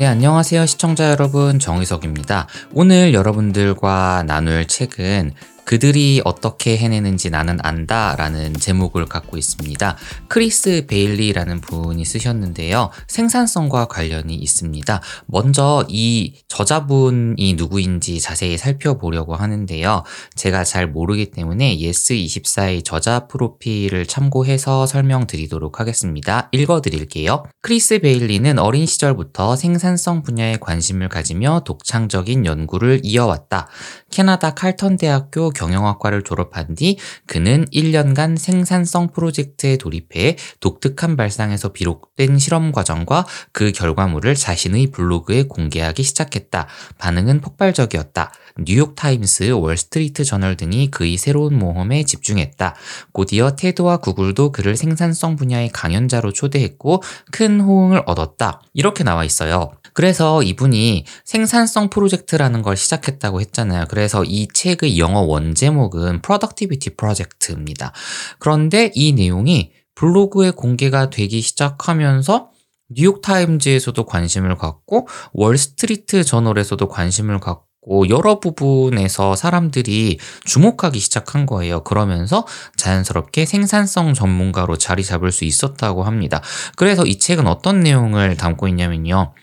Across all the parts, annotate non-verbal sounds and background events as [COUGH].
네, 안녕하세요. 시청자 여러분. 정의석입니다. 오늘 여러분들과 나눌 책은 그들이 어떻게 해내는지 나는 안다 라는 제목을 갖고 있습니다. 크리스 베일리라는 분이 쓰셨는데요. 생산성과 관련이 있습니다. 먼저 이 저자분이 누구인지 자세히 살펴보려고 하는데요. 제가 잘 모르기 때문에 예스24의 저자 프로필을 참고해서 설명드리도록 하겠습니다. 읽어드릴게요. 크리스 베일리는 어린 시절부터 생산성 분야에 관심을 가지며 독창적인 연구를 이어왔다. 캐나다 칼턴 대학교 경영학과를 졸업한 뒤 그는 1년간 생산성 프로젝트에 돌입해 독특한 발상에서 비롯된 실험 과정과 그 결과물을 자신의 블로그에 공개하기 시작했다. 반응은 폭발적이었다. 뉴욕타임스, 월스트리트 저널 등이 그의 새로운 모험에 집중했다. 곧이어 테드와 구글도 그를 생산성 분야의 강연자로 초대했고 큰 호응을 얻었다. 이렇게 나와 있어요. 그래서 이분이 생산성 프로젝트라는 걸 시작했다고 했잖아요. 그래서 이 책의 영어 원제목은 Productivity Project입니다. 그런데 이 내용이 블로그에 공개가 되기 시작하면서 뉴욕타임즈에서도 관심을 갖고 월스트리트 저널에서도 관심을 갖고 여러 부분에서 사람들이 주목하기 시작한 거예요. 그러면서 자연스럽게 생산성 전문가로 자리 잡을 수 있었다고 합니다. 그래서 이 책은 어떤 내용을 담고 있냐면요.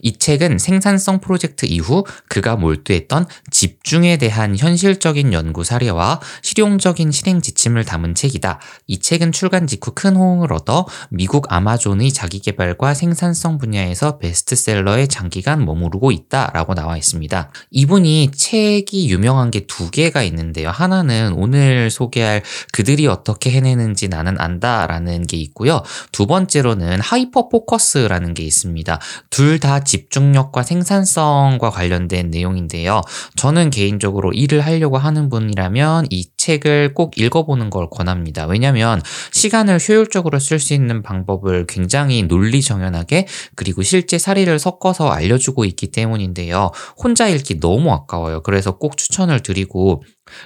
이 책은 생산성 프로젝트 이후 그가 몰두했던 집중에 대한 현실적인 연구 사례와 실용적인 실행 지침을 담은 책이다. 이 책은 출간 직후 큰 호응을 얻어 미국 아마존의 자기개발과 생산성 분야에서 베스트셀러에 장기간 머무르고 있다라고 나와 있습니다. 이분이 책이 유명한 게 두 개가 있는데요. 하나는 오늘 소개할 그들이 어떻게 해내는지 나는 안다라는 게 있고요. 두 번째로는 하이퍼 포커스라는 게 있습니다. 둘다 집중력과 생산성과 관련된 내용인데요. 저는 개인적으로 일을 하려고 하는 분이라면 이 책을 꼭 읽어보는 걸 권합니다. 왜냐하면 시간을 효율적으로 쓸 수 있는 방법을 굉장히 논리 정연하게 그리고 실제 사례를 섞어서 알려주고 있기 때문인데요. 혼자 읽기 너무 아까워요. 그래서 꼭 추천을 드리고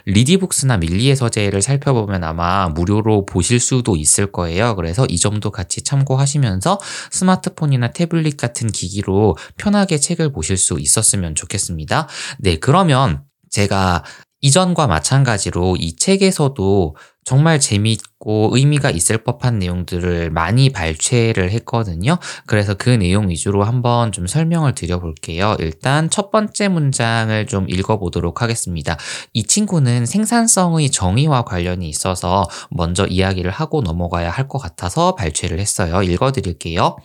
리디북스나 밀리의 서재를 살펴보면 아마 무료로 보실 수도 있을 거예요. 그래서 이 점도 같이 참고하시면서 스마트폰이나 태블릿 같은 기기로 편하게 책을 보실 수 있었으면 좋겠습니다. 네, 그러면 제가 이전과 마찬가지로 이 책에서도 정말 재미있고 의미가 있을 법한 내용들을 많이 발췌를 했거든요. 그래서 그 내용 위주로 한번 좀 설명을 드려볼게요. 일단 첫 번째 문장을 좀 읽어보도록 하겠습니다. 이 친구는 생산성의 정의와 관련이 있어서 먼저 이야기를 하고 넘어가야 할 것 같아서 발췌를 했어요. 읽어드릴게요.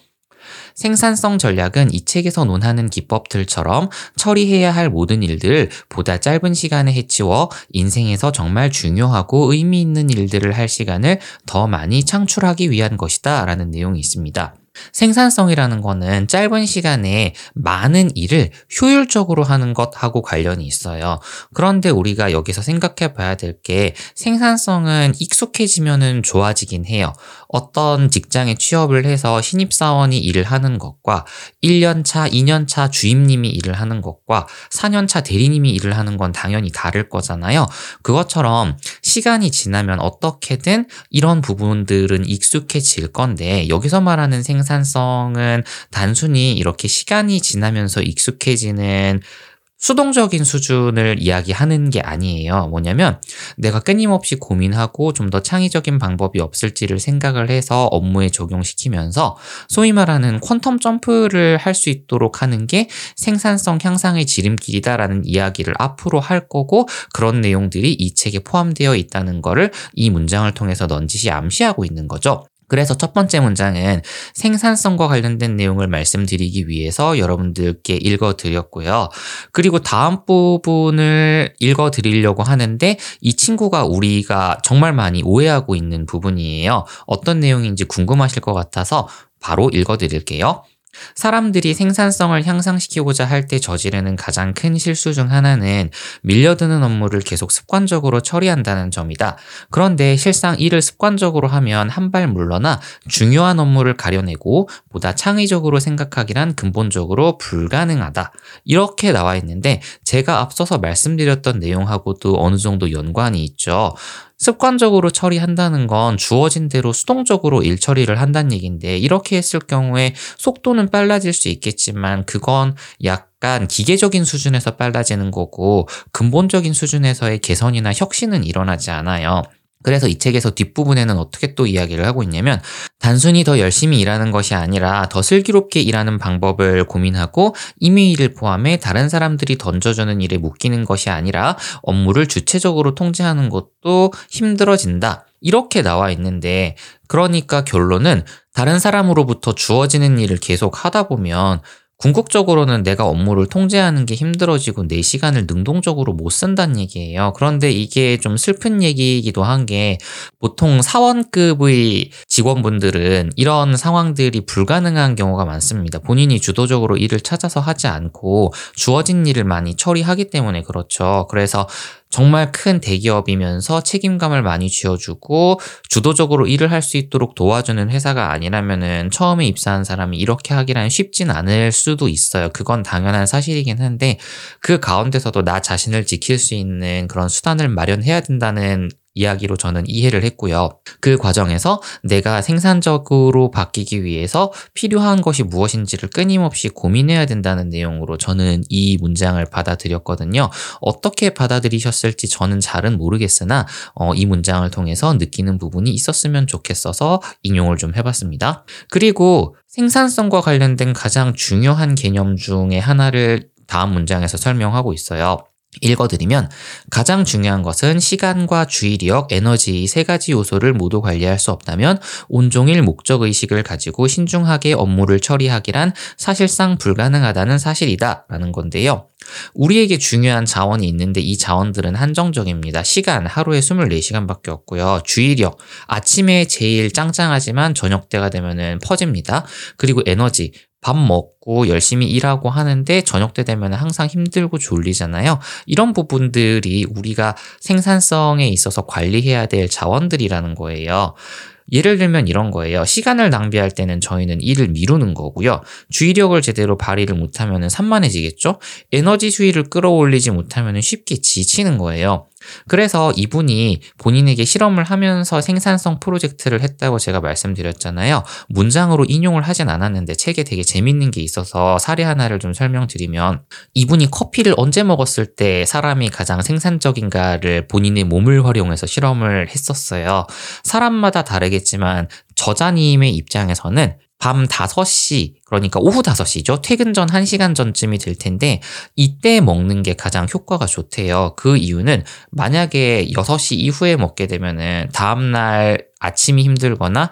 생산성 전략은 이 책에서 논하는 기법들처럼 처리해야 할 모든 일들을 보다 짧은 시간에 해치워 인생에서 정말 중요하고 의미 있는 일들을 할 시간을 더 많이 창출하기 위한 것이다 라는 내용이 있습니다. 생산성이라는 거는 짧은 시간에 많은 일을 효율적으로 하는 것하고 관련이 있어요. 그런데 우리가 여기서 생각해 봐야 될 게 생산성은 익숙해지면은 좋아지긴 해요. 어떤 직장에 취업을 해서 신입사원이 일을 하는 것과 1년차, 2년차 주임님이 일을 하는 것과 4년차 대리님이 일을 하는 건 당연히 다를 거잖아요. 그것처럼 시간이 지나면 어떻게든 이런 부분들은 익숙해질 건데 여기서 말하는 생산 생산성은 단순히 이렇게 시간이 지나면서 익숙해지는 수동적인 수준을 이야기하는 게 아니에요. 뭐냐면 내가 끊임없이 고민하고 좀 더 창의적인 방법이 없을지를 생각을 해서 업무에 적용시키면서 소위 말하는 퀀텀 점프를 할 수 있도록 하는 게 생산성 향상의 지름길이다라는 이야기를 앞으로 할 거고 그런 내용들이 이 책에 포함되어 있다는 거를 이 문장을 통해서 넌지시 암시하고 있는 거죠. 그래서 첫 번째 문장은 생산성과 관련된 내용을 말씀드리기 위해서 여러분들께 읽어 드렸고요. 그리고 다음 부분을 읽어 드리려고 하는데 이 친구가 우리가 정말 많이 오해하고 있는 부분이에요. 어떤 내용인지 궁금하실 것 같아서 바로 읽어 드릴게요. 사람들이 생산성을 향상시키고자 할 때 저지르는 가장 큰 실수 중 하나는 밀려드는 업무를 계속 습관적으로 처리한다는 점이다. 그런데 실상 이를 습관적으로 하면 한 발 물러나 중요한 업무를 가려내고 보다 창의적으로 생각하기란 근본적으로 불가능하다. 이렇게 나와 있는데 제가 앞서서 말씀드렸던 내용하고도 어느 정도 연관이 있죠. 습관적으로 처리한다는 건 주어진 대로 수동적으로 일 처리를 한다는 얘기인데 이렇게 했을 경우에 속도는 빨라질 수 있겠지만 그건 약간 기계적인 수준에서 빨라지는 거고 근본적인 수준에서의 개선이나 혁신은 일어나지 않아요. 그래서 이 책에서 뒷부분에는 어떻게 또 이야기를 하고 있냐면 단순히 더 열심히 일하는 것이 아니라 더 슬기롭게 일하는 방법을 고민하고 이메일을 포함해 다른 사람들이 던져주는 일에 묶이는 것이 아니라 업무를 주체적으로 통제하는 것도 힘들어진다. 이렇게 나와 있는데 그러니까 결론은 다른 사람으로부터 주어지는 일을 계속 하다 보면 궁극적으로는 내가 업무를 통제하는 게 힘들어지고 내 시간을 능동적으로 못 쓴다는 얘기예요. 그런데 이게 좀 슬픈 얘기이기도 한 게 보통 사원급의 직원분들은 이런 상황들이 불가능한 경우가 많습니다. 본인이 주도적으로 일을 찾아서 하지 않고 주어진 일을 많이 처리하기 때문에 그렇죠. 그래서 정말 큰 대기업이면서 책임감을 많이 쥐어주고 주도적으로 일을 할 수 있도록 도와주는 회사가 아니라면은 처음에 입사한 사람이 이렇게 하기란 쉽진 않을 수도 있어요. 그건 당연한 사실이긴 한데 그 가운데서도 나 자신을 지킬 수 있는 그런 수단을 마련해야 된다는 이야기로 저는 이해를 했고요. 그 과정에서 내가 생산적으로 바뀌기 위해서 필요한 것이 무엇인지를 끊임없이 고민해야 된다는 내용으로 저는 이 문장을 받아들였거든요. 어떻게 받아들이셨을지 저는 잘은 모르겠으나 어, 이 문장을 통해서 느끼는 부분이 있었으면 좋겠어서 인용을 좀 해봤습니다. 그리고 생산성과 관련된 가장 중요한 개념 중에 하나를 다음 문장에서 설명하고 있어요. 읽어드리면 가장 중요한 것은 시간과 주의력, 에너지 세 가지 요소를 모두 관리할 수 없다면 온종일 목적의식을 가지고 신중하게 업무를 처리하기란 사실상 불가능하다는 사실이다 라는 건데요. 우리에게 중요한 자원이 있는데 이 자원들은 한정적입니다. 시간 하루에 24시간밖에 없고요. 주의력 아침에 제일 짱짱하지만 저녁 때가 되면은 퍼집니다. 그리고 에너지 밥 먹고 열심히 일하고 하는데 저녁 때 되면 항상 힘들고 졸리잖아요. 이런 부분들이 우리가 생산성에 있어서 관리해야 될 자원들이라는 거예요. 예를 들면 이런 거예요. 시간을 낭비할 때는 저희는 일을 미루는 거고요. 주의력을 제대로 발휘를 못하면 산만해지겠죠? 에너지 수위를 끌어올리지 못하면 쉽게 지치는 거예요. 그래서 이분이 본인에게 실험을 하면서 생산성 프로젝트를 했다고 제가 말씀드렸잖아요. 문장으로 인용을 하진 않았는데 책에 되게 재밌는 게 있어서 사례 하나를 좀 설명드리면 이분이 커피를 언제 먹었을 때 사람이 가장 생산적인가를 본인의 몸을 활용해서 실험을 했었어요. 사람마다 다르겠지만 저자님의 입장에서는 밤 5시, 그러니까 오후 5시죠. 퇴근 전 1시간 전쯤이 될 텐데, 이때 먹는 게 가장 효과가 좋대요. 그 이유는 만약에 6시 이후에 먹게 되면은 다음날 아침이 힘들거나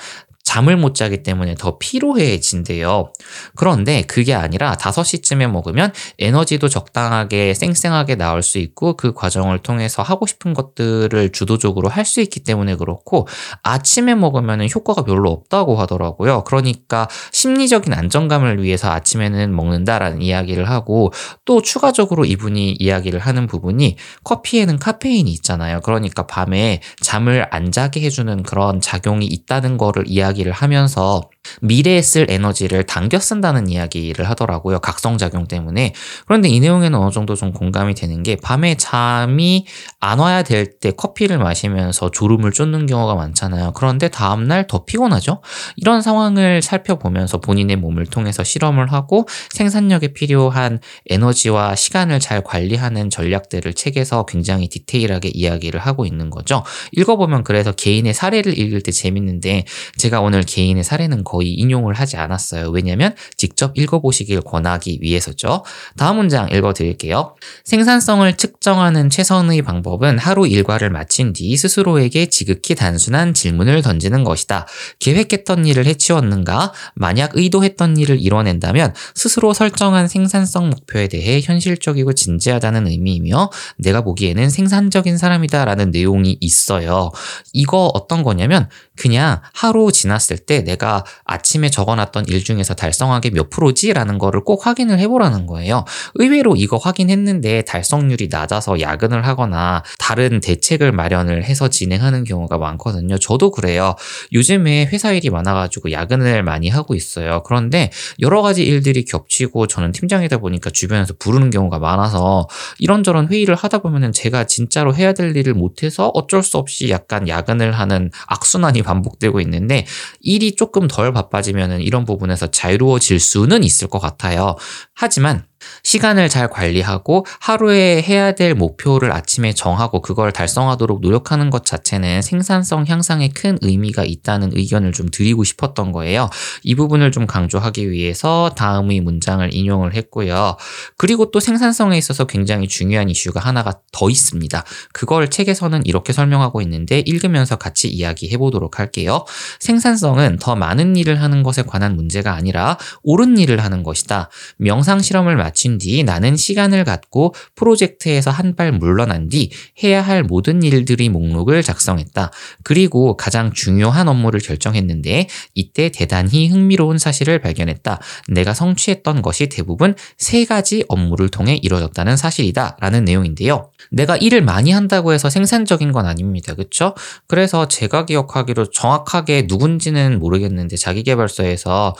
잠을 못 자기 때문에 더 피로해진대요. 그런데 그게 아니라 5시쯤에 먹으면 에너지도 적당하게 쌩쌩하게 나올 수 있고 그 과정을 통해서 하고 싶은 것들을 주도적으로 할 수 있기 때문에 그렇고 아침에 먹으면 효과가 별로 없다고 하더라고요. 그러니까 심리적인 안정감을 위해서 아침에는 먹는다라는 이야기를 하고 또 추가적으로 이분이 이야기를 하는 부분이 커피에는 카페인이 있잖아요. 그러니까 밤에 잠을 안 자게 해주는 그런 작용이 있다는 거를 이야기 이야기를 하면서 미래에 쓸 에너지를 당겨 쓴다는 이야기를 하더라고요. 각성작용 때문에. 그런데 이 내용에는 어느 정도 좀 공감이 되는 게 밤에 잠이 안 와야 될 때 커피를 마시면서 졸음을 쫓는 경우가 많잖아요. 그런데 다음날 더 피곤하죠? 이런 상황을 살펴보면서 본인의 몸을 통해서 실험을 하고 생산력에 필요한 에너지와 시간을 잘 관리하는 전략들을 책에서 굉장히 디테일하게 이야기를 하고 있는 거죠. 읽어보면 그래서 개인의 사례를 읽을 때 재밌는데 제가 오늘 개인의 사례는 거의 인용을 하지 않았어요. 왜냐면 직접 읽어보시길 권하기 위해서죠. 다음 문장 읽어드릴게요. 생산성을 측정하는 최선의 방법은 하루 일과를 마친 뒤 스스로에게 지극히 단순한 질문을 던지는 것이다. 계획했던 일을 해치웠는가? 만약 의도했던 일을 이뤄낸다면 스스로 설정한 생산성 목표에 대해 현실적이고 진지하다는 의미이며 내가 보기에는 생산적인 사람이다라는 내용이 있어요. 이거 어떤 거냐면 그냥 하루 지나 지났을 때 내가 아침에 적어놨던 일 중에서 달성하게 몇 프로지라는 거를 꼭 확인을 해보라는 거예요. 의외로 이거 확인했는데 달성률이 낮아서 야근을 하거나 다른 대책을 마련을 해서 진행하는 경우가 많거든요. 저도 그래요. 요즘에 회사 일이 많아가지고 야근을 많이 하고 있어요. 그런데 여러 가지 일들이 겹치고 저는 팀장이다 보니까 주변에서 부르는 경우가 많아서 이런저런 회의를 하다 보면은 제가 진짜로 해야 될 일을 못해서 어쩔 수 없이 약간 야근을 하는 악순환이 [LAUGHS] 반복되고 있는데 일이 조금 덜 바빠지면은 이런 부분에서 자유로워질 수는 있을 것 같아요. 하지만 시간을 잘 관리하고 하루에 해야 될 목표를 아침에 정하고 그걸 달성하도록 노력하는 것 자체는 생산성 향상에 큰 의미가 있다는 의견을 좀 드리고 싶었던 거예요. 이 부분을 좀 강조하기 위해서 다음의 문장을 인용을 했고요. 그리고 또 생산성에 있어서 굉장히 중요한 이슈가 하나가 더 있습니다. 그걸 책에서는 이렇게 설명하고 있는데 읽으면서 같이 이야기해 보도록 할게요. 생산성은 더 많은 일을 하는 것에 관한 문제가 아니라 옳은 일을 하는 것이다. 명상 실험을 마친 뒤 나는 시간을 갖고 프로젝트에서 한 발 물러난 뒤 해야 할 모든 일들의 목록을 작성했다. 그리고 가장 중요한 업무를 결정했는데 이때 대단히 흥미로운 사실을 발견했다. 내가 성취했던 것이 대부분 세 가지 업무를 통해 이루어졌다는 사실이다. 라는 내용인데요. 내가 일을 많이 한다고 해서 생산적인 건 아닙니다. 그쵸? 그래서 제가 기억하기로 정확하게 누군지는 모르겠는데 자기개발서에서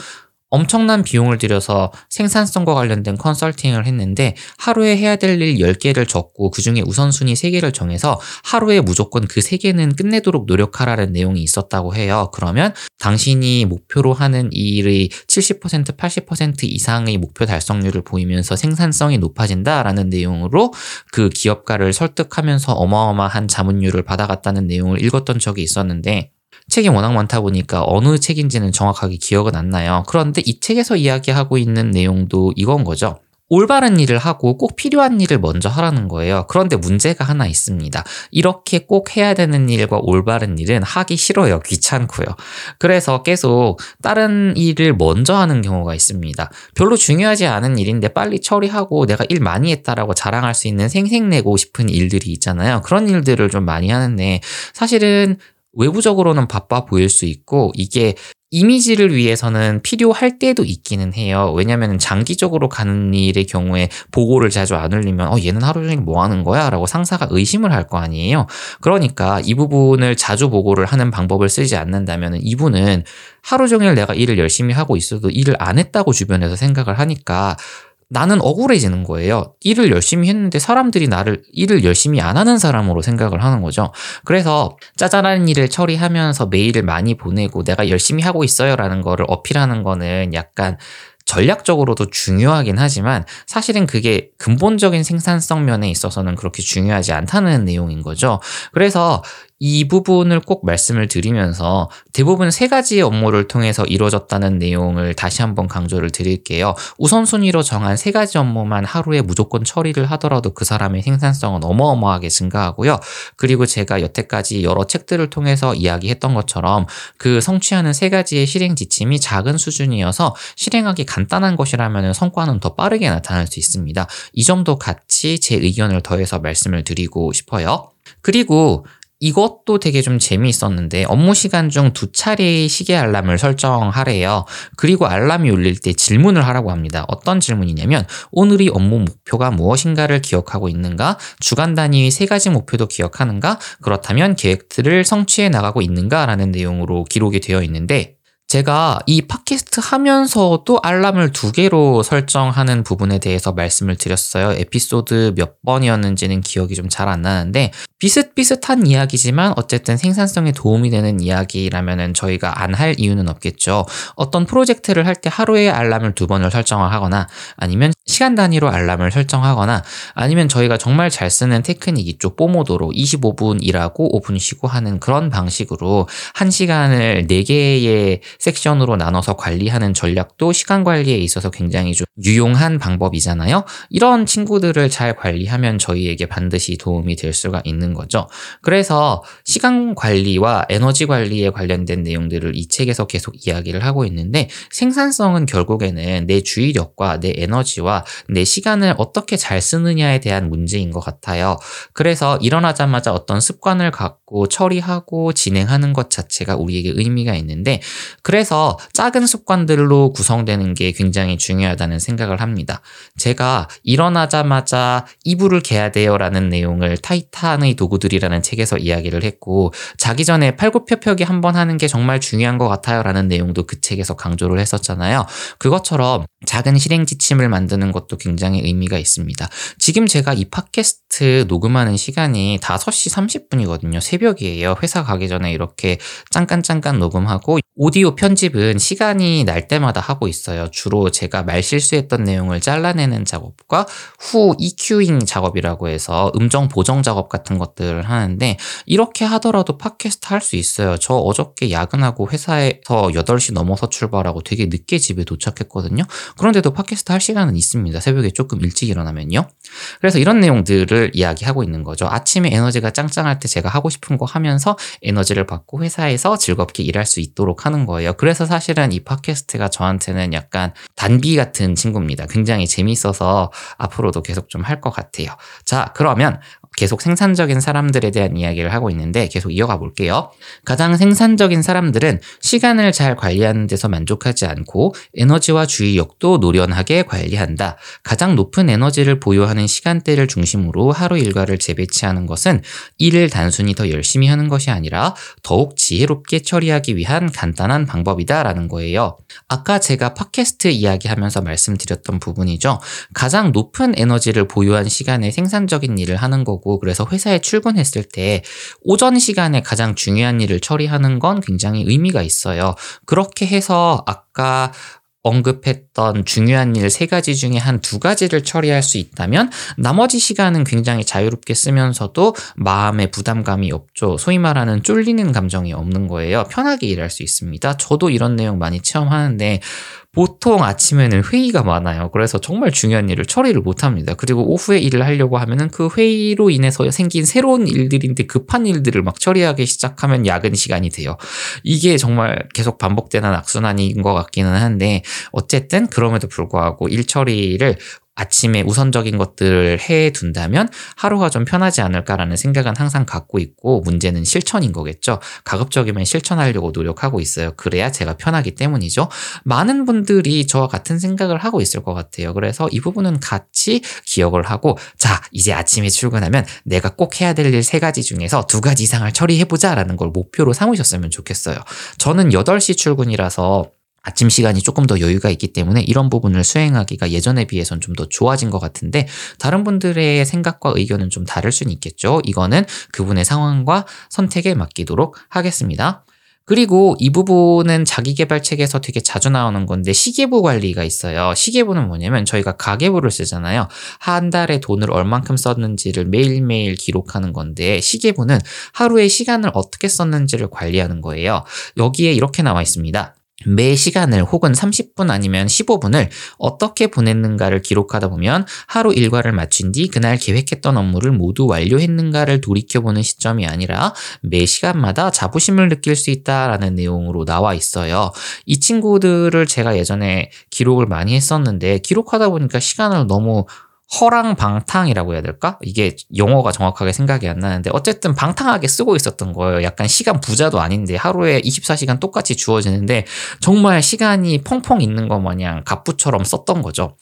엄청난 비용을 들여서 생산성과 관련된 컨설팅을 했는데 하루에 해야 될 일 10개를 적고 그 중에 우선순위 3개를 정해서 하루에 무조건 그 3개는 끝내도록 노력하라는 내용이 있었다고 해요. 그러면 당신이 목표로 하는 일의 70% 80% 이상의 목표 달성률을 보이면서 생산성이 높아진다라는 내용으로 그 기업가를 설득하면서 어마어마한 자문율을 받아갔다는 내용을 읽었던 적이 있었는데 책이 워낙 많다 보니까 어느 책인지는 정확하게 기억은 안 나요. 그런데 이 책에서 이야기하고 있는 내용도 이건 거죠. 올바른 일을 하고 꼭 필요한 일을 먼저 하라는 거예요. 그런데 문제가 하나 있습니다. 이렇게 꼭 해야 되는 일과 올바른 일은 하기 싫어요. 귀찮고요. 그래서 계속 다른 일을 먼저 하는 경우가 있습니다. 별로 중요하지 않은 일인데 빨리 처리하고 내가 일 많이 했다라고 자랑할 수 있는 생색내고 싶은 일들이 있잖아요. 그런 일들을 좀 많이 하는데 사실은 외부적으로는 바빠 보일 수 있고 이게 이미지를 위해서는 필요할 때도 있기는 해요. 왜냐하면 장기적으로 가는 일의 경우에 보고를 자주 안 올리면 어 얘는 하루 종일 뭐 하는 거야? 라고 상사가 의심을 할 거 아니에요. 그러니까 이 부분을 자주 보고를 하는 방법을 쓰지 않는다면 이분은 하루 종일 내가 일을 열심히 하고 있어도 일을 안 했다고 주변에서 생각을 하니까 나는 억울해지는 거예요. 일을 열심히 했는데 사람들이 나를 일을 열심히 안 하는 사람으로 생각을 하는 거죠. 그래서 짜잘한 일을 처리하면서 메일을 많이 보내고 내가 열심히 하고 있어요라는 거를 어필하는 거는 약간 전략적으로도 중요하긴 하지만 사실은 그게 근본적인 생산성 면에 있어서는 그렇게 중요하지 않다는 내용인 거죠. 그래서 이 부분을 꼭 말씀을 드리면서 대부분 세 가지의 업무를 통해서 이루어졌다는 내용을 다시 한번 강조를 드릴게요. 우선순위로 정한 세 가지 업무만 하루에 무조건 처리를 하더라도 그 사람의 생산성은 어마어마하게 증가하고요. 그리고 제가 여태까지 여러 책들을 통해서 이야기했던 것처럼 그 성취하는 세 가지의 실행 지침이 작은 수준이어서 실행하기 간단한 것이라면 성과는 더 빠르게 나타날 수 있습니다. 이 점도 같이 제 의견을 더해서 말씀을 드리고 싶어요. 그리고 이것도 되게 좀 재미있었는데 업무 시간 중 두 차례의 시계 알람을 설정하래요. 그리고 알람이 울릴 때 질문을 하라고 합니다. 어떤 질문이냐면 오늘의 업무 목표가 무엇인가를 기억하고 있는가? 주간 단위의 세 가지 목표도 기억하는가? 그렇다면 계획들을 성취해 나가고 있는가? 라는 내용으로 기록이 되어 있는데 제가 이 팟캐스트 하면서도 알람을 두 개로 설정하는 부분에 대해서 말씀을 드렸어요. 에피소드 몇 번이었는지는 기억이 좀 잘 안 나는데 비슷비슷한 이야기지만 어쨌든 생산성에 도움이 되는 이야기라면은 저희가 안 할 이유는 없겠죠. 어떤 프로젝트를 할 때 하루에 알람을 두 번을 설정을 하거나 아니면 시간 단위로 알람을 설정하거나 아니면 저희가 정말 잘 쓰는 테크닉 이 쪽 뽀모도로 25분 일하고 5분 쉬고 하는 그런 방식으로 1시간을 4개의 섹션으로 나눠서 관리하는 전략도 시간 관리에 있어서 굉장히 좀 유용한 방법이잖아요. 이런 친구들을 잘 관리하면 저희에게 반드시 도움이 될 수가 있는 거죠. 그래서 시간 관리와 에너지 관리에 관련된 내용들을 이 책에서 계속 이야기를 하고 있는데 생산성은 결국에는 내 주의력과 내 에너지와 내 시간을 어떻게 잘 쓰느냐에 대한 문제인 것 같아요. 그래서 일어나자마자 어떤 습관을 갖고 처리하고 진행하는 것 자체가 우리에게 의미가 있는데 그래서 작은 습관들로 구성되는 게 굉장히 중요하다는 생각을 합니다. 제가 일어나자마자 이불을 개야 돼요라는 내용을 타이탄의 도구들이라는 책에서 이야기를 했고 자기 전에 팔굽혀펴기 한 번 하는 게 정말 중요한 것 같아요라는 내용도 그 책에서 강조를 했었잖아요. 그것처럼 작은 실행 지침을 만드는 것도 굉장히 의미가 있습니다. 지금 제가 이 팟캐스트 녹음하는 시간이 5시 30분이거든요. 새벽이에요. 회사 가기 전에 이렇게 짱깐짱깐 녹음하고 오디오 편집은 시간이 날 때마다 하고 있어요. 주로 제가 말 실수했던 내용을 잘라내는 작업과 후 EQing 작업이라고 해서 음정 보정 작업 같은 것 들을 하는데 이렇게 하더라도 팟캐스트 할 수 있어요. 저 어저께 야근하고 회사에서 8시 넘어서 출발하고 되게 늦게 집에 도착했거든요. 그런데도 팟캐스트 할 시간은 있습니다. 새벽에 조금 일찍 일어나면요. 그래서 이런 내용들을 이야기하고 있는 거죠. 아침에 에너지가 짱짱할 때 제가 하고 싶은 거 하면서 에너지를 받고 회사에서 즐겁게 일할 수 있도록 하는 거예요. 그래서 사실은 이 팟캐스트가 저한테는 약간 단비 같은 친구입니다. 굉장히 재미있어서 앞으로도 계속 좀 할 것 같아요. 자, 그러면 계속 생산적인 사람들에 대한 이야기를 하고 있는데 계속 이어가 볼게요. 가장 생산적인 사람들은 시간을 잘 관리하는 데서 만족하지 않고 에너지와 주의력도 노련하게 관리한다. 가장 높은 에너지를 보유하는 시간대를 중심으로 하루 일과를 재배치하는 것은 일을 단순히 더 열심히 하는 것이 아니라 더욱 지혜롭게 처리하기 위한 간단한 방법이다라는 거예요. 아까 제가 팟캐스트 이야기하면서 말씀드렸던 부분이죠. 가장 높은 에너지를 보유한 시간에 생산적인 일을 하는 거고 거고 그래서 회사에 출근했을 때 오전 시간에 가장 중요한 일을 처리하는 건 굉장히 의미가 있어요. 그렇게 해서 아까 언급했던 중요한 일 세 가지 중에 한 두 가지를 처리할 수 있다면 나머지 시간은 굉장히 자유롭게 쓰면서도 마음에 부담감이 없죠. 소위 말하는 쫄리는 감정이 없는 거예요. 편하게 일할 수 있습니다. 저도 이런 내용 많이 체험하는데 보통 아침에는 회의가 많아요. 그래서 정말 중요한 일을 처리를 못 합니다. 그리고 오후에 일을 하려고 하면은 그 회의로 인해서 생긴 새로운 일들인데 급한 일들을 막 처리하기 시작하면 야근 시간이 돼요. 이게 정말 계속 반복되는 악순환인 것 같기는 한데 어쨌든 그럼에도 불구하고 일 처리를 아침에 우선적인 것들을 해 둔다면 하루가 좀 편하지 않을까라는 생각은 항상 갖고 있고 문제는 실천인 거겠죠. 가급적이면 실천하려고 노력하고 있어요. 그래야 제가 편하기 때문이죠. 많은 분들이 저와 같은 생각을 하고 있을 것 같아요. 그래서 이 부분은 같이 기억을 하고 자, 이제 아침에 출근하면 내가 꼭 해야 될 일 세 가지 중에서 두 가지 이상을 처리해보자라는 걸 목표로 삼으셨으면 좋겠어요. 저는 8시 출근이라서 아침 시간이 조금 더 여유가 있기 때문에 이런 부분을 수행하기가 예전에 비해서는 좀더 좋아진 것 같은데 다른 분들의 생각과 의견은 좀 다를 수는 있겠죠. 이거는 그분의 상황과 선택에 맡기도록 하겠습니다. 그리고 이 부분은 자기개발 책에서 되게 자주 나오는 건데 시계부 관리가 있어요. 시계부는 뭐냐면 저희가 가계부를 쓰잖아요. 한 달에 돈을 얼만큼 썼는지를 매일매일 기록하는 건데 시계부는 하루의 시간을 어떻게 썼는지를 관리하는 거예요. 여기에 이렇게 나와 있습니다. 매 시간을 혹은 30분 아니면 15분을 어떻게 보냈는가를 기록하다 보면 하루 일과를 마친 뒤 그날 계획했던 업무를 모두 완료했는가를 돌이켜보는 시점이 아니라 매 시간마다 자부심을 느낄 수 있다라는 내용으로 나와 있어요. 이 친구들을 제가 예전에 기록을 많이 했었는데 기록하다 보니까 시간을 너무 허랑 방탕이라고 해야 될까? 이게 용어가 정확하게 생각이 안 나는데 어쨌든 방탕하게 쓰고 있었던 거예요. 약간 시간 부자도 아닌데 하루에 24시간 똑같이 주어지는데 정말 시간이 펑펑 있는 것 마냥 갑부처럼 썼던 거죠.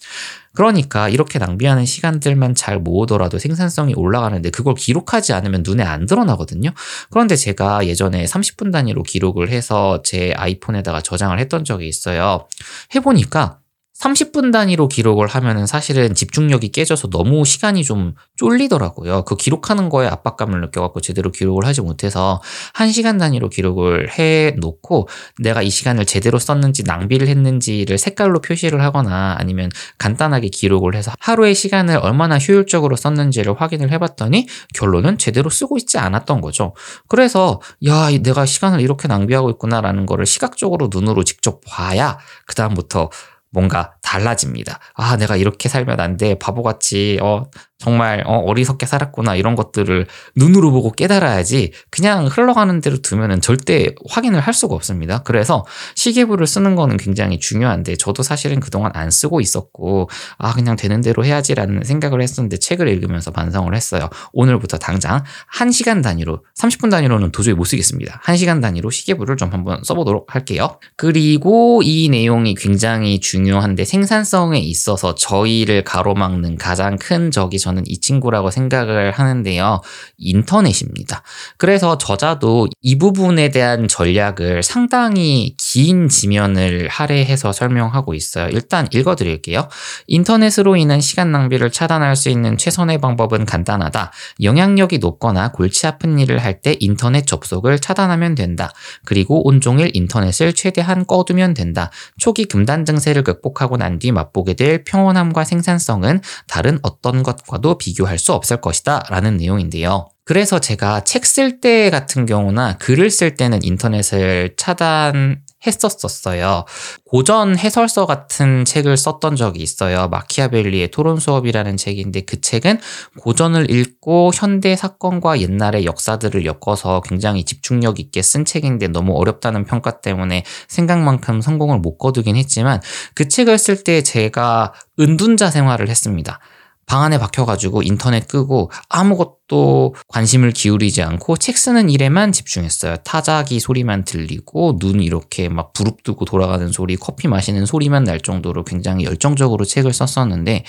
그러니까 이렇게 낭비하는 시간들만 잘 모으더라도 생산성이 올라가는데 그걸 기록하지 않으면 눈에 안 드러나거든요. 그런데 제가 예전에 30분 단위로 기록을 해서 제 아이폰에다가 저장을 했던 적이 있어요. 해보니까 30분 단위로 기록을 하면은 사실은 집중력이 깨져서 너무 시간이 좀 쫄리더라고요. 그 기록하는 거에 압박감을 느껴갖고 제대로 기록을 하지 못해서 1시간 단위로 기록을 해 놓고 내가 이 시간을 제대로 썼는지 낭비를 했는지를 색깔로 표시를 하거나 아니면 간단하게 기록을 해서 하루의 시간을 얼마나 효율적으로 썼는지를 확인을 해봤더니 결론은 제대로 쓰고 있지 않았던 거죠. 그래서 야, 내가 시간을 이렇게 낭비하고 있구나라는 거를 시각적으로 눈으로 직접 봐야 그다음부터 뭔가 달라집니다. 아, 내가 이렇게 살면 안 돼. 바보같이, 어, 정말, 어, 어리석게 살았구나. 이런 것들을 눈으로 보고 깨달아야지 그냥 흘러가는 대로 두면은 절대 확인을 할 수가 없습니다. 그래서 시계부를 쓰는 거는 굉장히 중요한데 저도 사실은 그동안 안 쓰고 있었고, 아, 그냥 되는 대로 해야지라는 생각을 했었는데 책을 읽으면서 반성을 했어요. 오늘부터 당장 1시간 단위로, 30분 단위로는 도저히 못 쓰겠습니다. 1시간 단위로 시계부를 좀 한번 써보도록 할게요. 그리고 이 내용이 굉장히 중요한데 생산성에 있어서 저희를 가로막는 가장 큰 적이 저는 이 친구라고 생각을 하는데요. 인터넷입니다. 그래서 저자도 이 부분에 대한 전략을 상당히 긴 지면을 할애해서 설명하고 있어요. 일단 읽어드릴게요. 인터넷으로 인한 시간 낭비를 차단할 수 있는 최선의 방법은 간단하다. 영향력이 높거나 골치 아픈 일을 할 때 인터넷 접속을 차단하면 된다. 그리고 온종일 인터넷을 최대한 꺼두면 된다. 초기 금단 증세를 극복하고 난 뒤 맛보게 될 평온함과 생산성은 다른 어떤 것과 도 비교할 수 없을 것이다. 라는 내용인데요. 그래서 제가 책 쓸 때 같은 경우나 글을 쓸 때는 인터넷을 차단 했었었어요. 고전 해설서 같은 책을 썼던 적이 있어요. 마키아벨리의 토론 수업이라는 책인데 그 책은 고전을 읽고 현대 사건과 옛날의 역사들을 엮어서 굉장히 집중력 있게 쓴 책인데 너무 어렵다는 평가 때문에 생각만큼 성공을 못 거두긴 했지만 그 책을 쓸 때 제가 은둔자 생활을 했습니다. 방 안에 박혀가지고 인터넷 끄고 아무것 도 관심을 기울이지 않고 책 쓰는 일에만 집중했어요. 타자기 소리만 들리고 눈 이렇게 막 부릅뜨고 돌아가는 소리, 커피 마시는 소리만 날 정도로 굉장히 열정적으로 책을 썼었는데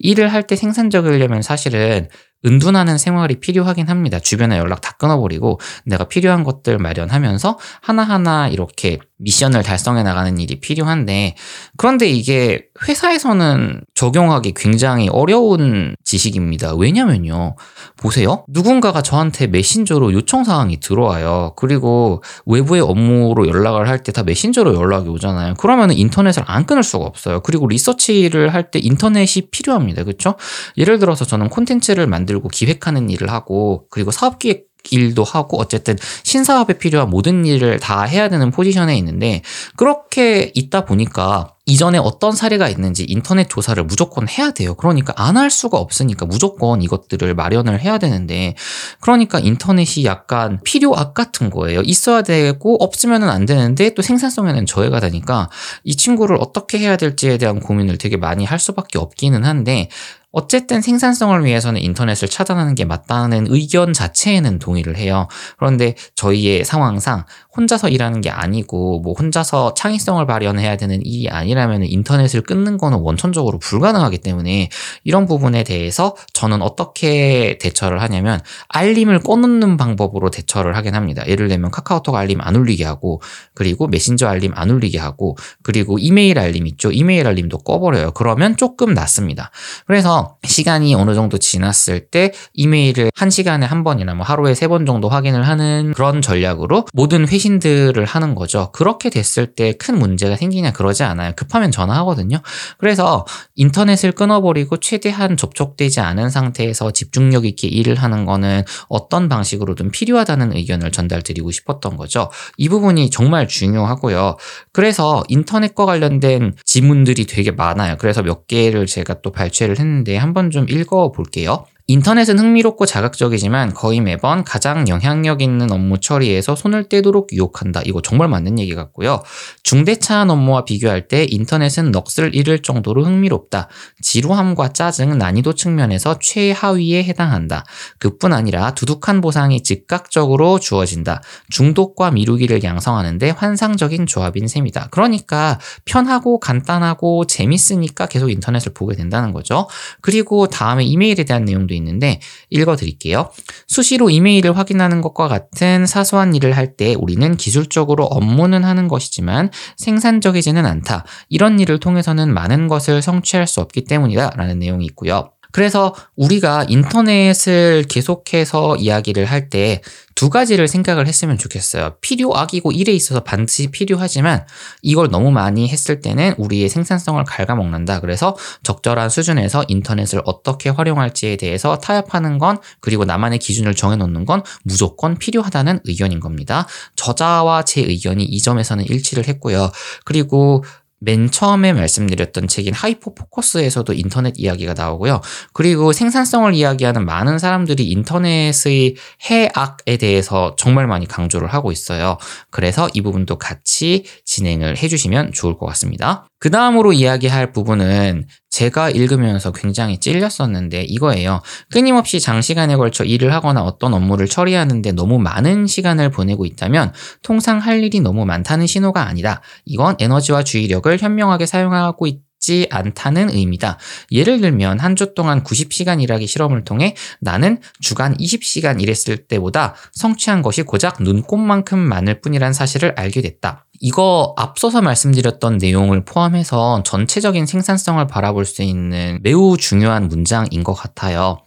일을 할 때 생산적이려면 사실은 은둔하는 생활이 필요하긴 합니다. 주변에 연락 다 끊어버리고 내가 필요한 것들 마련하면서 하나하나 이렇게 미션을 달성해 나가는 일이 필요한데 그런데 이게 회사에서는 적용하기 굉장히 어려운 지식입니다. 왜냐면요. 보세요. 누군가가 저한테 메신저로 요청 사항이 들어와요. 그리고 외부의 업무로 연락을 할 때 다 메신저로 연락이 오잖아요. 그러면 인터넷을 안 끊을 수가 없어요. 그리고 리서치를 할 때 인터넷이 필요합니다. 그렇죠? 예를 들어서 저는 콘텐츠를 만들고 기획하는 일을 하고 그리고 사업 기획 일도 하고 어쨌든 신사업에 필요한 모든 일을 다 해야 되는 포지션에 있는데 그렇게 있다 보니까 이전에 어떤 사례가 있는지 인터넷 조사를 무조건 해야 돼요. 그러니까 안 할 수가 없으니까 무조건 이것들을 마련을 해야 되는데 그러니까 인터넷이 약간 필요악 같은 거예요. 있어야 되고 없으면은 안 되는데 또 생산성에는 저해가 되니까 이 친구를 어떻게 해야 될지에 대한 고민을 되게 많이 할 수밖에 없기는 한데 어쨌든 생산성을 위해서는 인터넷을 차단하는 게 맞다는 의견 자체에는 동의를 해요. 그런데 저희의 상황상 혼자서 일하는 게 아니고 뭐 혼자서 창의성을 발현해야 되는 일이 아니라면 인터넷을 끊는 거는 원천적으로 불가능하기 때문에 이런 부분에 대해서 저는 어떻게 대처를 하냐면 알림을 꺼놓는 방법으로 대처를 하긴 합니다. 예를 들면 카카오톡 알림 안 울리게 하고 그리고 메신저 알림 안 울리게 하고 그리고 이메일 알림 있죠. 이메일 알림도 꺼버려요. 그러면 조금 낫습니다. 그래서 시간이 어느 정도 지났을 때 이메일을 한 시간에 한 번이나 뭐 하루에 세 번 정도 확인을 하는 그런 전략으로 모든 회신들을 하는 거죠. 그렇게 됐을 때 큰 문제가 생기냐 그러지 않아요. 급하면 전화하거든요. 그래서 인터넷을 끊어버리고 최대한 접촉되지 않은 상태에서 집중력 있게 일을 하는 거는 어떤 방식으로든 필요하다는 의견을 전달드리고 싶었던 거죠. 이 부분이 정말 중요하고요. 그래서 인터넷과 관련된 지문들이 되게 많아요. 그래서 몇 개를 제가 또 발췌를 했는데 한번 좀 읽어 볼게요. 인터넷은 흥미롭고 자극적이지만 거의 매번 가장 영향력 있는 업무 처리에서 손을 떼도록 유혹한다. 이거 정말 맞는 얘기 같고요. 중대차한 업무와 비교할 때 인터넷은 넋을 잃을 정도로 흥미롭다. 지루함과 짜증, 난이도 측면에서 최하위에 해당한다. 그뿐 아니라 두둑한 보상이 즉각적으로 주어진다. 중독과 미루기를 양성하는데 환상적인 조합인 셈이다. 그러니까 편하고 간단하고 재밌으니까 계속 인터넷을 보게 된다는 거죠. 그리고 다음에 이메일에 대한 내용도 내용도 있는데 읽어드릴게요. 수시로 이메일을 확인하는 것과 같은 사소한 일을 할 때 우리는 기술적으로 업무는 하는 것이지만 생산적이지는 않다. 이런 일을 통해서는 많은 것을 성취할 수 없기 때문이다. 라는 내용이 있고요. 그래서 우리가 인터넷을 계속해서 이야기를 할 때 두 가지를 생각을 했으면 좋겠어요. 필요 악이고 일에 있어서 반드시 필요하지만 이걸 너무 많이 했을 때는 우리의 생산성을 갉아먹는다. 그래서 적절한 수준에서 인터넷을 어떻게 활용할지에 대해서 타협하는 건 그리고 나만의 기준을 정해놓는 건 무조건 필요하다는 의견인 겁니다. 저자와 제 의견이 이 점에서는 일치를 했고요. 그리고 맨 처음에 말씀드렸던 책인 하이퍼 포커스에서도 인터넷 이야기가 나오고요. 그리고 생산성을 이야기하는 많은 사람들이 인터넷의 해악에 대해서 정말 많이 강조를 하고 있어요. 그래서 이 부분도 같이 진행을 해주시면 좋을 것 같습니다. 그 다음으로 이야기할 부분은 제가 읽으면서 굉장히 찔렸었는데 이거예요. 끊임없이 장시간에 걸쳐 일을 하거나 어떤 업무를 처리하는데 너무 많은 시간을 보내고 있다면 통상 할 일이 너무 많다는 신호가 아니다. 이건 에너지와 주의력을 현명하게 사용하고 있 쉽지 않다는 의미다. 예를 들면 한 주 동안 90시간 일하기 실험을 통해 나는 주간 20시간 일했을 때보다 성취한 것이 고작 눈꽃만큼 많을 뿐이란 사실을 알게 됐다. 이거 앞서서 말씀드렸던 내용을 포함해서 전체적인 생산성을 바라볼 수 있는 매우 중요한 문장인 것 같아요.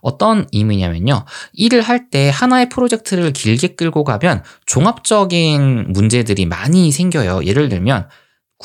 어떤 의미냐면요. 일을 할 때 하나의 프로젝트를 길게 끌고 가면 종합적인 문제들이 많이 생겨요. 예를 들면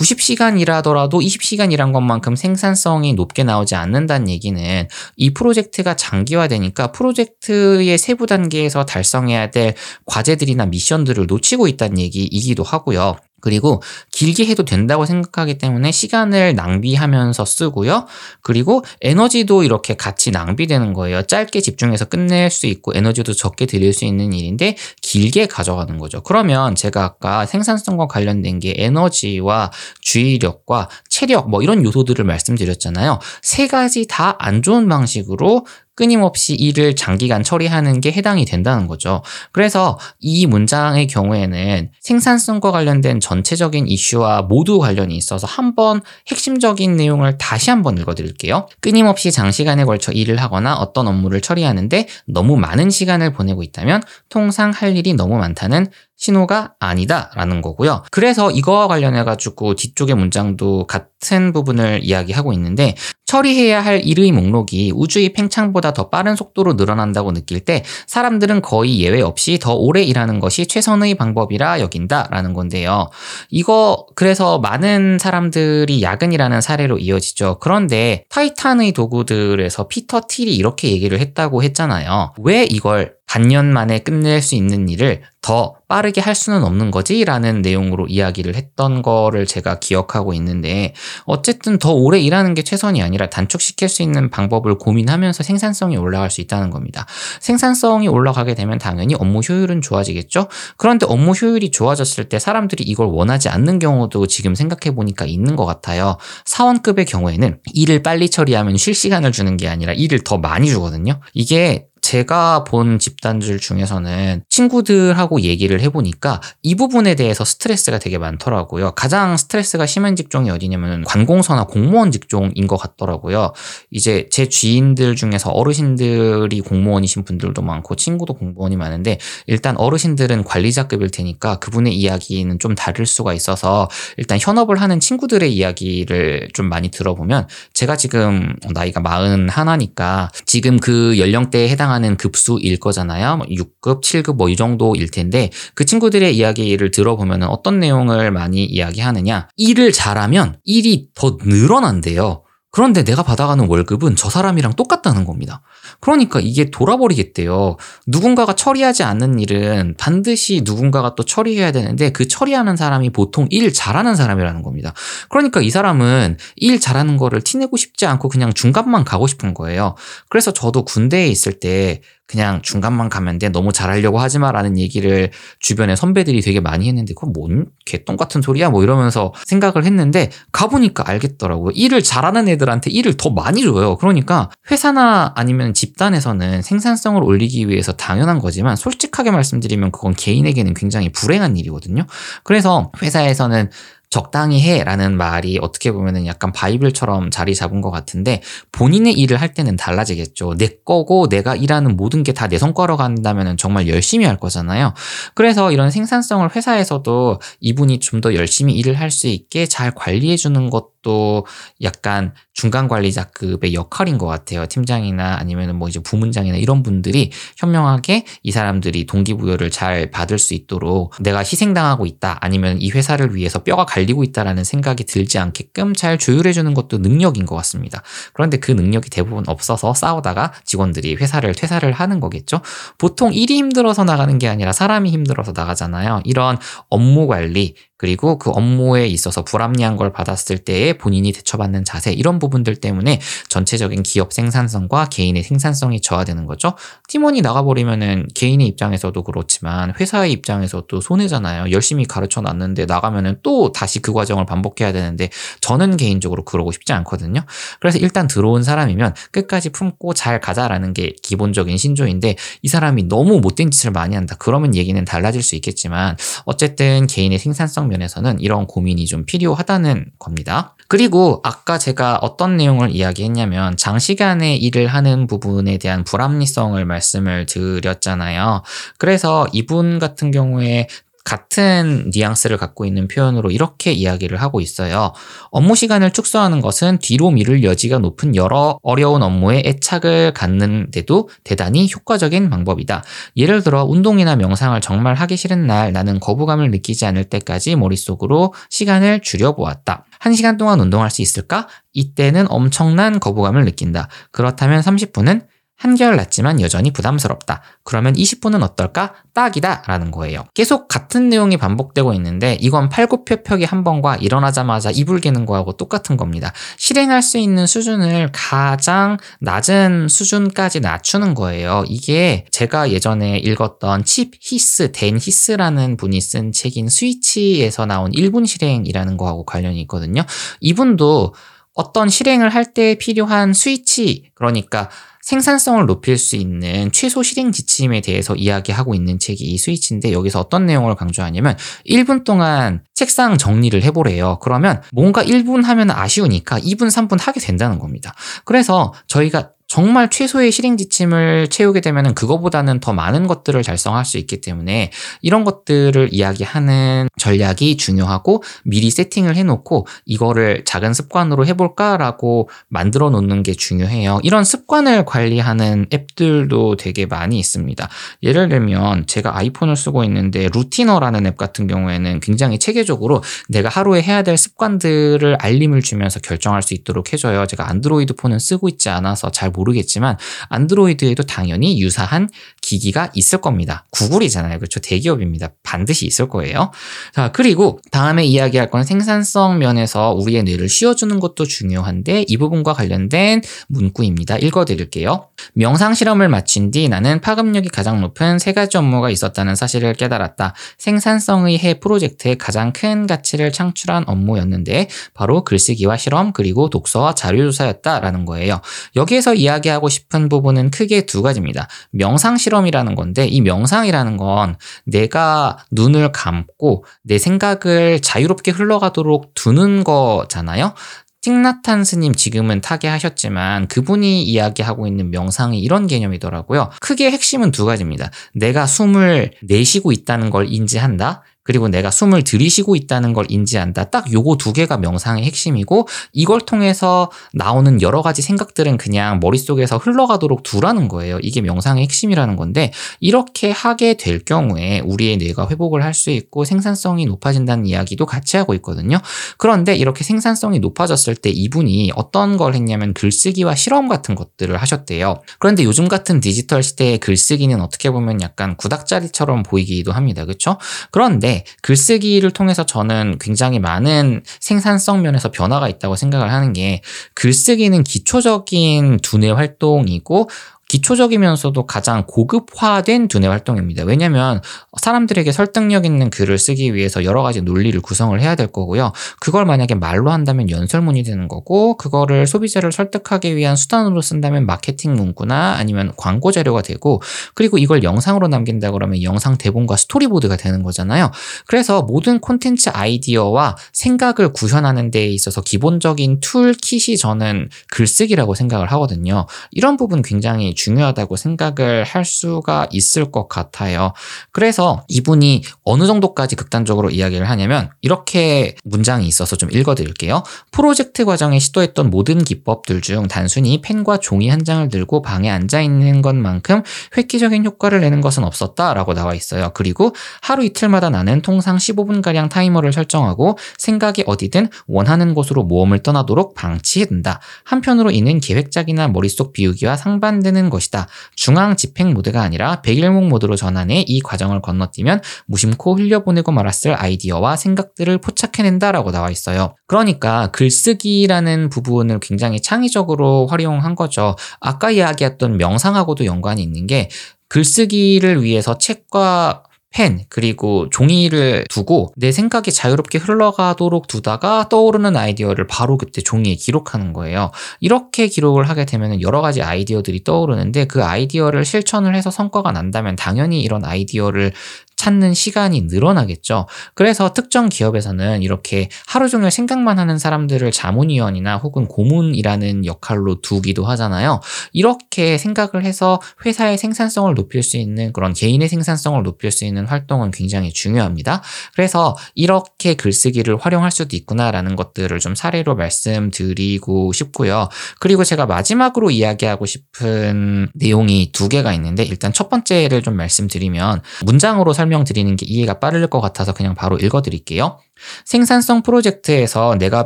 90시간 일하더라도 20시간 일한 것만큼 생산성이 높게 나오지 않는다는 얘기는 이 프로젝트가 장기화되니까 프로젝트의 세부 단계에서 달성해야 될 과제들이나 미션들을 놓치고 있다는 얘기이기도 하고요. 그리고 길게 해도 된다고 생각하기 때문에 시간을 낭비하면서 쓰고요. 그리고 에너지도 이렇게 같이 낭비되는 거예요. 짧게 집중해서 끝낼 수 있고 에너지도 적게 들일 수 있는 일인데 길게 가져가는 거죠. 그러면 제가 아까 생산성과 관련된 게 에너지와 주의력과 체력 뭐 이런 요소들을 말씀드렸잖아요. 세 가지 다 안 좋은 방식으로 끊임없이 일을 장기간 처리하는 게 해당이 된다는 거죠. 그래서 이 문장의 경우에는 생산성과 관련된 전체적인 이슈와 모두 관련이 있어서 한번 핵심적인 내용을 다시 한번 읽어드릴게요. 끊임없이 장시간에 걸쳐 일을 하거나 어떤 업무를 처리하는데 너무 많은 시간을 보내고 있다면 통상 할 일이 너무 많다는 신호가 아니다라는 거고요. 그래서 이거와 관련해 가지고 뒤쪽의 문장도 같은 부분을 이야기하고 있는데 처리해야 할 일의 목록이 우주의 팽창보다 더 빠른 속도로 늘어난다고 느낄 때 사람들은 거의 예외 없이 더 오래 일하는 것이 최선의 방법이라 여긴다라는 건데요. 이거 그래서 많은 사람들이 야근이라는 사례로 이어지죠. 그런데 타이탄의 도구들에서 피터 틸이 이렇게 얘기를 했다고 했잖아요. 왜 이걸 반년 만에 끝낼 수 있는 일을 더 빠르게 할 수는 없는 거지? 라는 내용으로 이야기를 했던 거를 제가 기억하고 있는데, 어쨌든 더 오래 일하는 게 최선이 아니라 단축시킬 수 있는 방법을 고민하면서 생산성이 올라갈 수 있다는 겁니다. 생산성이 올라가게 되면 당연히 업무 효율은 좋아지겠죠? 그런데 업무 효율이 좋아졌을 때 사람들이 이걸 원하지 않는 경우도 지금 생각해 보니까 있는 것 같아요. 사원급의 경우에는 일을 빨리 처리하면 쉴 시간을 주는 게 아니라 일을 더 많이 주거든요. 이게 제가 본 집단들 중에서는 친구들하고 얘기를 해보니까 이 부분에 대해서 스트레스가 되게 많더라고요. 가장 스트레스가 심한 직종이 어디냐면 관공서나 공무원 직종인 것 같더라고요. 이제 제 지인들 중에서 어르신들이 공무원이신 분들도 많고 친구도 공무원이 많은데 일단 어르신들은 관리자급일 테니까 그분의 이야기는 좀 다를 수가 있어서 일단 현업을 하는 친구들의 이야기를 좀 많이 들어보면 제가 지금 나이가 마흔 하나니까 지금 그 연령대에 해당하는 해당 하는 급수일 거잖아요. 6급, 뭐 7급 뭐 이 정도일 텐데 그 친구들의 이야기를 들어보면 어떤 내용을 많이 이야기하느냐. 일을 잘하면 일이 더 늘어난대요. 그런데 내가 받아가는 월급은 저 사람이랑 똑같다는 겁니다. 그러니까 이게 돌아버리겠대요. 누군가가 처리하지 않는 일은 반드시 누군가가 또 처리해야 되는데 그 처리하는 사람이 보통 일 잘하는 사람이라는 겁니다. 그러니까 이 사람은 일 잘하는 거를 티내고 싶지 않고 그냥 중간만 가고 싶은 거예요. 그래서 저도 군대에 있을 때 그냥 중간만 가면 돼. 너무 잘하려고 하지 마라는 얘기를 주변에 선배들이 되게 많이 했는데 그건 뭔 개똥 같은 소리야? 뭐 이러면서 생각을 했는데 가보니까 알겠더라고요. 일을 잘하는 애들한테 일을 더 많이 줘요. 그러니까 회사나 아니면 집단에서는 생산성을 올리기 위해서 당연한 거지만 솔직하게 말씀드리면 그건 개인에게는 굉장히 불행한 일이거든요. 그래서 회사에서는 적당히 해라는 말이 어떻게 보면은 약간 바이블처럼 자리 잡은 것 같은데 본인의 일을 할 때는 달라지겠죠. 내 거고 내가 일하는 모든 게 다내 손가락 간다면은 정말 열심히 할 거잖아요. 그래서 이런 생산성을 회사에서도 이분이 좀 더 열심히 일을 할 수 있게 잘 관리해 주는 것도 약간 중간 관리자급의 역할인 것 같아요. 팀장이나 아니면 뭐 이제 부문장이나 이런 분들이 현명하게 이 사람들이 동기부여를 잘 받을 수 있도록 내가 희생당하고 있다 아니면 이 회사를 위해서 뼈가 갈리고 있다라는 생각이 들지 않게끔 잘 조율해 주는 것도 능력인 것 같습니다. 그런데 그 능력이 대부분 없어서 싸우다가 직원들이 회사를 퇴사를 하는 거겠죠. 보통 일이 힘들어서 나가는 게 아니라 사람이 힘들어서 나가잖아요. 이런 업무 관리 그리고 그 업무에 있어서 불합리한 걸 받았을 때에 본인이 대처받는 자세 이런 부분들 때문에 전체적인 기업 생산성과 개인의 생산성이 저하되는 거죠. 팀원이 나가버리면은 개인의 입장에서도 그렇지만 회사의 입장에서도 손해잖아요. 열심히 가르쳐 놨는데 나가면은 또 다시 그 과정을 반복해야 되는데 저는 개인적으로 그러고 싶지 않거든요. 그래서 일단 들어온 사람이면 끝까지 품고 잘 가자라는 게 기본적인 신조인데 이 사람이 너무 못된 짓을 많이 한다. 그러면 얘기는 달라질 수 있겠지만 어쨌든 개인의 생산성 면에서는 이런 고민이 좀 필요하다는 겁니다. 그리고 아까 제가 어떤 내용을 이야기했냐면 장시간에 일을 하는 부분에 대한 불합리성을 말씀을 드렸잖아요. 그래서 이분 같은 경우에 같은 뉘앙스를 갖고 있는 표현으로 이렇게 이야기를 하고 있어요. 업무 시간을 축소하는 것은 뒤로 미룰 여지가 높은 여러 어려운 업무에 애착을 갖는데도 대단히 효과적인 방법이다. 예를 들어 운동이나 명상을 정말 하기 싫은 날 나는 거부감을 느끼지 않을 때까지 머릿속으로 시간을 줄여보았다. 1시간 동안 운동할 수 있을까? 이때는 엄청난 거부감을 느낀다. 그렇다면 30분은 한결 낫지만 여전히 부담스럽다. 그러면 20분은 어떨까? 딱이다. 라는 거예요. 계속 같은 내용이 반복되고 있는데 이건 팔굽혀펴기 한 번과 일어나자마자 이불 개는 거하고 똑같은 겁니다. 실행할 수 있는 수준을 가장 낮은 수준까지 낮추는 거예요. 이게 제가 예전에 읽었던 칩 히스, 댄 히스라는 분이 쓴 책인 스위치에서 나온 1분 실행이라는 거하고 관련이 있거든요. 이분도 어떤 실행을 할 때 필요한 스위치, 그러니까 생산성을 높일 수 있는 최소 실행 지침에 대해서 이야기하고 있는 책이 이 스위치인데 여기서 어떤 내용을 강조하냐면 1분 동안 책상 정리를 해보래요. 그러면 뭔가 1분 하면 아쉬우니까 2분, 3분 하게 된다는 겁니다. 그래서 저희가 정말 최소의 실행 지침을 채우게 되면 그거보다는 더 많은 것들을 달성할 수 있기 때문에 이런 것들을 이야기하는 전략이 중요하고 미리 세팅을 해놓고 이거를 작은 습관으로 해볼까라고 만들어 놓는 게 중요해요. 이런 습관을 관리하는 앱들도 되게 많이 있습니다. 예를 들면 제가 아이폰을 쓰고 있는데 루티너라는 앱 같은 경우에는 굉장히 체계적으로 내가 하루에 해야 될 습관들을 알림을 주면서 결정할 수 있도록 해줘요. 제가 안드로이드 폰은 쓰고 있지 않아서 잘 모르겠지만 안드로이드에도 당연히 유사한 기기가 있을 겁니다. 구글이잖아요. 그렇죠. 대기업입니다. 반드시 있을 거예요. 자, 그리고 다음에 이야기할 건 생산성 면에서 우리의 뇌를 쉬어주는 것도 중요한데 이 부분과 관련된 문구입니다. 읽어드릴게요. 명상 실험을 마친 뒤 나는 파급력이 가장 높은 세 가지 업무가 있었다는 사실을 깨달았다. 생산성의 해 프로젝트의 가장 큰 가치를 창출한 업무였는데 바로 글쓰기와 실험 그리고 독서와 자료조사였다라는 거예요. 여기에서 이야기 이야기하고 싶은 부분은 크게 두 가지입니다. 명상 실험이라는 건데 이 명상이라는 건 내가 눈을 감고 내 생각을 자유롭게 흘러가도록 두는 거잖아요. 틱나탄 스님 지금은 타계하셨지만 그분이 이야기하고 있는 명상이 이런 개념이더라고요. 크게 핵심은 두 가지입니다. 내가 숨을 내쉬고 있다는 걸 인지한다. 그리고 내가 숨을 들이쉬고 있다는 걸 인지한다. 딱 요거 두 개가 명상의 핵심이고 이걸 통해서 나오는 여러 가지 생각들은 그냥 머릿속에서 흘러가도록 두라는 거예요. 이게 명상의 핵심이라는 건데 이렇게 하게 될 경우에 우리의 뇌가 회복을 할 수 있고 생산성이 높아진다는 이야기도 같이 하고 있거든요. 그런데 이렇게 생산성이 높아졌을 때 이분이 어떤 걸 했냐면 글쓰기와 실험 같은 것들을 하셨대요. 그런데 요즘 같은 디지털 시대의 글쓰기는 어떻게 보면 약간 구닥자리처럼 보이기도 합니다. 그렇죠? 그런데 글쓰기를 통해서 저는 굉장히 많은 생산성 면에서 변화가 있다고 생각을 하는 게 글쓰기는 기초적인 두뇌 활동이고 기초적이면서도 가장 고급화된 두뇌 활동입니다. 왜냐하면 사람들에게 설득력 있는 글을 쓰기 위해서 여러 가지 논리를 구성을 해야 될 거고요. 그걸 만약에 말로 한다면 연설문이 되는 거고 그거를 소비자를 설득하기 위한 수단으로 쓴다면 마케팅 문구나 아니면 광고 자료가 되고 그리고 이걸 영상으로 남긴다 그러면 영상 대본과 스토리보드가 되는 거잖아요. 그래서 모든 콘텐츠 아이디어와 생각을 구현하는 데 있어서 기본적인 toolkit이 저는 글쓰기라고 생각을 하거든요. 이런 부분 굉장히 중요하다고 생각을 할 수가 있을 것 같아요. 그래서 이분이 어느 정도까지 극단적으로 이야기를 하냐면 이렇게 문장이 있어서 좀 읽어드릴게요. 프로젝트 과정에 시도했던 모든 기법들 중 단순히 펜과 종이 한 장을 들고 방에 앉아 있는 것만큼 획기적인 효과를 내는 것은 없었다라고 나와 있어요. 그리고 하루 이틀마다 나는 통상 15분가량 타이머를 설정하고 생각이 어디든 원하는 곳으로 모험을 떠나도록 방치해둔다. 한편으로 이는 계획작이나 머릿속 비우기와 상반되는 것이다. 중앙 집행 모드가 아니라 백일목 모드로 전환해 이 과정을 건너뛰면 무심코 흘려보내고 말았을 아이디어와 생각들을 포착해낸다라고 나와 있어요. 그러니까 글쓰기라는 부분을 굉장히 창의적으로 활용한 거죠. 아까 이야기했던 명상하고도 연관이 있는 게 글쓰기를 위해서 책과 펜 그리고 종이를 두고 내 생각이 자유롭게 흘러가도록 두다가 떠오르는 아이디어를 바로 그때 종이에 기록하는 거예요. 이렇게 기록을 하게 되면 여러 가지 아이디어들이 떠오르는데 그 아이디어를 실천을 해서 성과가 난다면 당연히 이런 아이디어를 찾는 시간이 늘어나겠죠. 그래서 특정 기업에서는 이렇게 하루 종일 생각만 하는 사람들을 자문위원이나 혹은 고문이라는 역할로 두기도 하잖아요. 이렇게 생각을 해서 회사의 생산성을 높일 수 있는 그런 개인의 생산성을 높일 수 있는 활동은 굉장히 중요합니다. 그래서 이렇게 글쓰기를 활용할 수도 있구나라는 것들을 좀 사례로 말씀드리고 싶고요. 그리고 제가 마지막으로 이야기하고 싶은 내용이 두 개가 있는데 일단 첫 번째를 좀 말씀드리면 문장으로 설명 설명드리는 게 이해가 빠를 것 같아서 그냥 바로 읽어드릴게요. 생산성 프로젝트에서 내가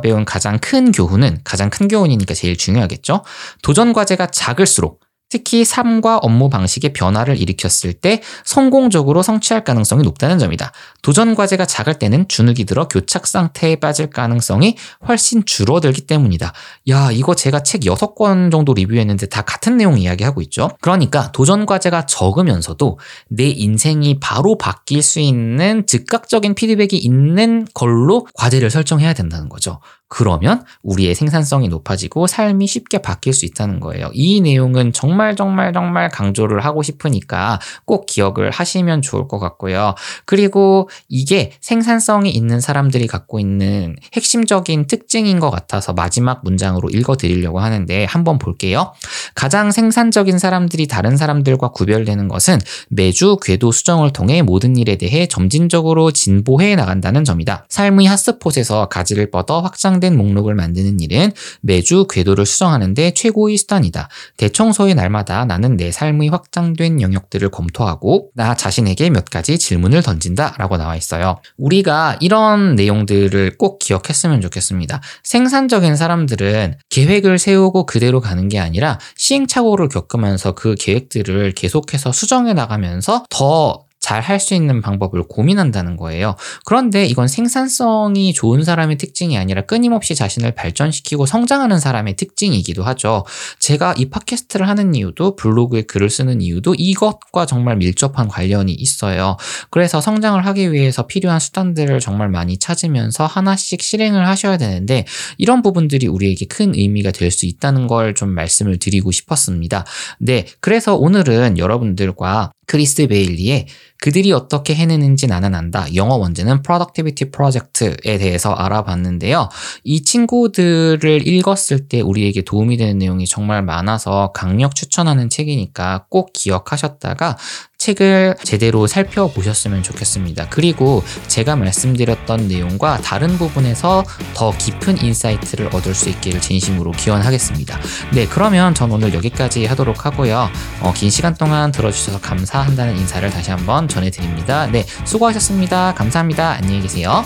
배운 가장 큰 교훈은 가장 큰 교훈이니까 제일 중요하겠죠. 도전 과제가 작을수록 특히 삶과 업무 방식의 변화를 일으켰을 때 성공적으로 성취할 가능성이 높다는 점이다. 도전 과제가 작을 때는 주눅이 들어 교착 상태에 빠질 가능성이 훨씬 줄어들기 때문이다. 야, 이거 제가 책 6권 정도 리뷰했는데 다 같은 내용 이야기하고 있죠. 그러니까 도전 과제가 적으면서도 내 인생이 바로 바뀔 수 있는 즉각적인 피드백이 있는 걸로 과제를 설정해야 된다는 거죠. 그러면 우리의 생산성이 높아지고 삶이 쉽게 바뀔 수 있다는 거예요. 이 내용은 정말 정말 정말 강조를 하고 싶으니까 꼭 기억을 하시면 좋을 것 같고요. 그리고 이게 생산성이 있는 사람들이 갖고 있는 핵심적인 특징인 것 같아서 마지막 문장으로 읽어 드리려고 하는데 한번 볼게요. 가장 생산적인 사람들이 다른 사람들과 구별되는 것은 매주 궤도 수정을 통해 모든 일에 대해 점진적으로 진보해 나간다는 점이다. 삶의 핫스폿에서 가지를 뻗어 확장 확장된 목록을 만드는 일은 매주 궤도를 수정하는데 최고의 수단이다. 대청소의 날마다 나는 내 삶의 확장된 영역들을 검토하고 나 자신에게 몇 가지 질문을 던진다 라고 나와 있어요. 우리가 이런 내용들을 꼭 기억했으면 좋겠습니다. 생산적인 사람들은 계획을 세우고 그대로 가는 게 아니라 시행착오를 겪으면서 그 계획들을 계속해서 수정해 나가면서 더 잘 할 수 있는 방법을 고민한다는 거예요. 그런데 이건 생산성이 좋은 사람의 특징이 아니라 끊임없이 자신을 발전시키고 성장하는 사람의 특징이기도 하죠. 제가 이 팟캐스트를 하는 이유도 블로그에 글을 쓰는 이유도 이것과 정말 밀접한 관련이 있어요. 그래서 성장을 하기 위해서 필요한 수단들을 정말 많이 찾으면서 하나씩 실행을 하셔야 되는데 이런 부분들이 우리에게 큰 의미가 될 수 있다는 걸 좀 말씀을 드리고 싶었습니다. 네. 그래서 오늘은 여러분들과 크리스 베일리의 그들이 어떻게 해내는지 나는 안다. 영어 원제는 Productivity Project에 대해서 알아봤는데요. 이 친구들을 읽었을 때 우리에게 도움이 되는 내용이 정말 많아서 강력 추천하는 책이니까 꼭 기억하셨다가 책을 제대로 살펴보셨으면 좋겠습니다. 그리고 제가 말씀드렸던 내용과 다른 부분에서 더 깊은 insight를 얻을 수 있기를 진심으로 기원하겠습니다. 네, 그러면 전 오늘 여기까지 하도록 하고요. 어, 긴 시간 동안 들어주셔서 감사한다는 인사를 다시 한번 전해드립니다. 네, 수고하셨습니다. 감사합니다. 안녕히 계세요.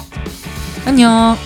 안녕.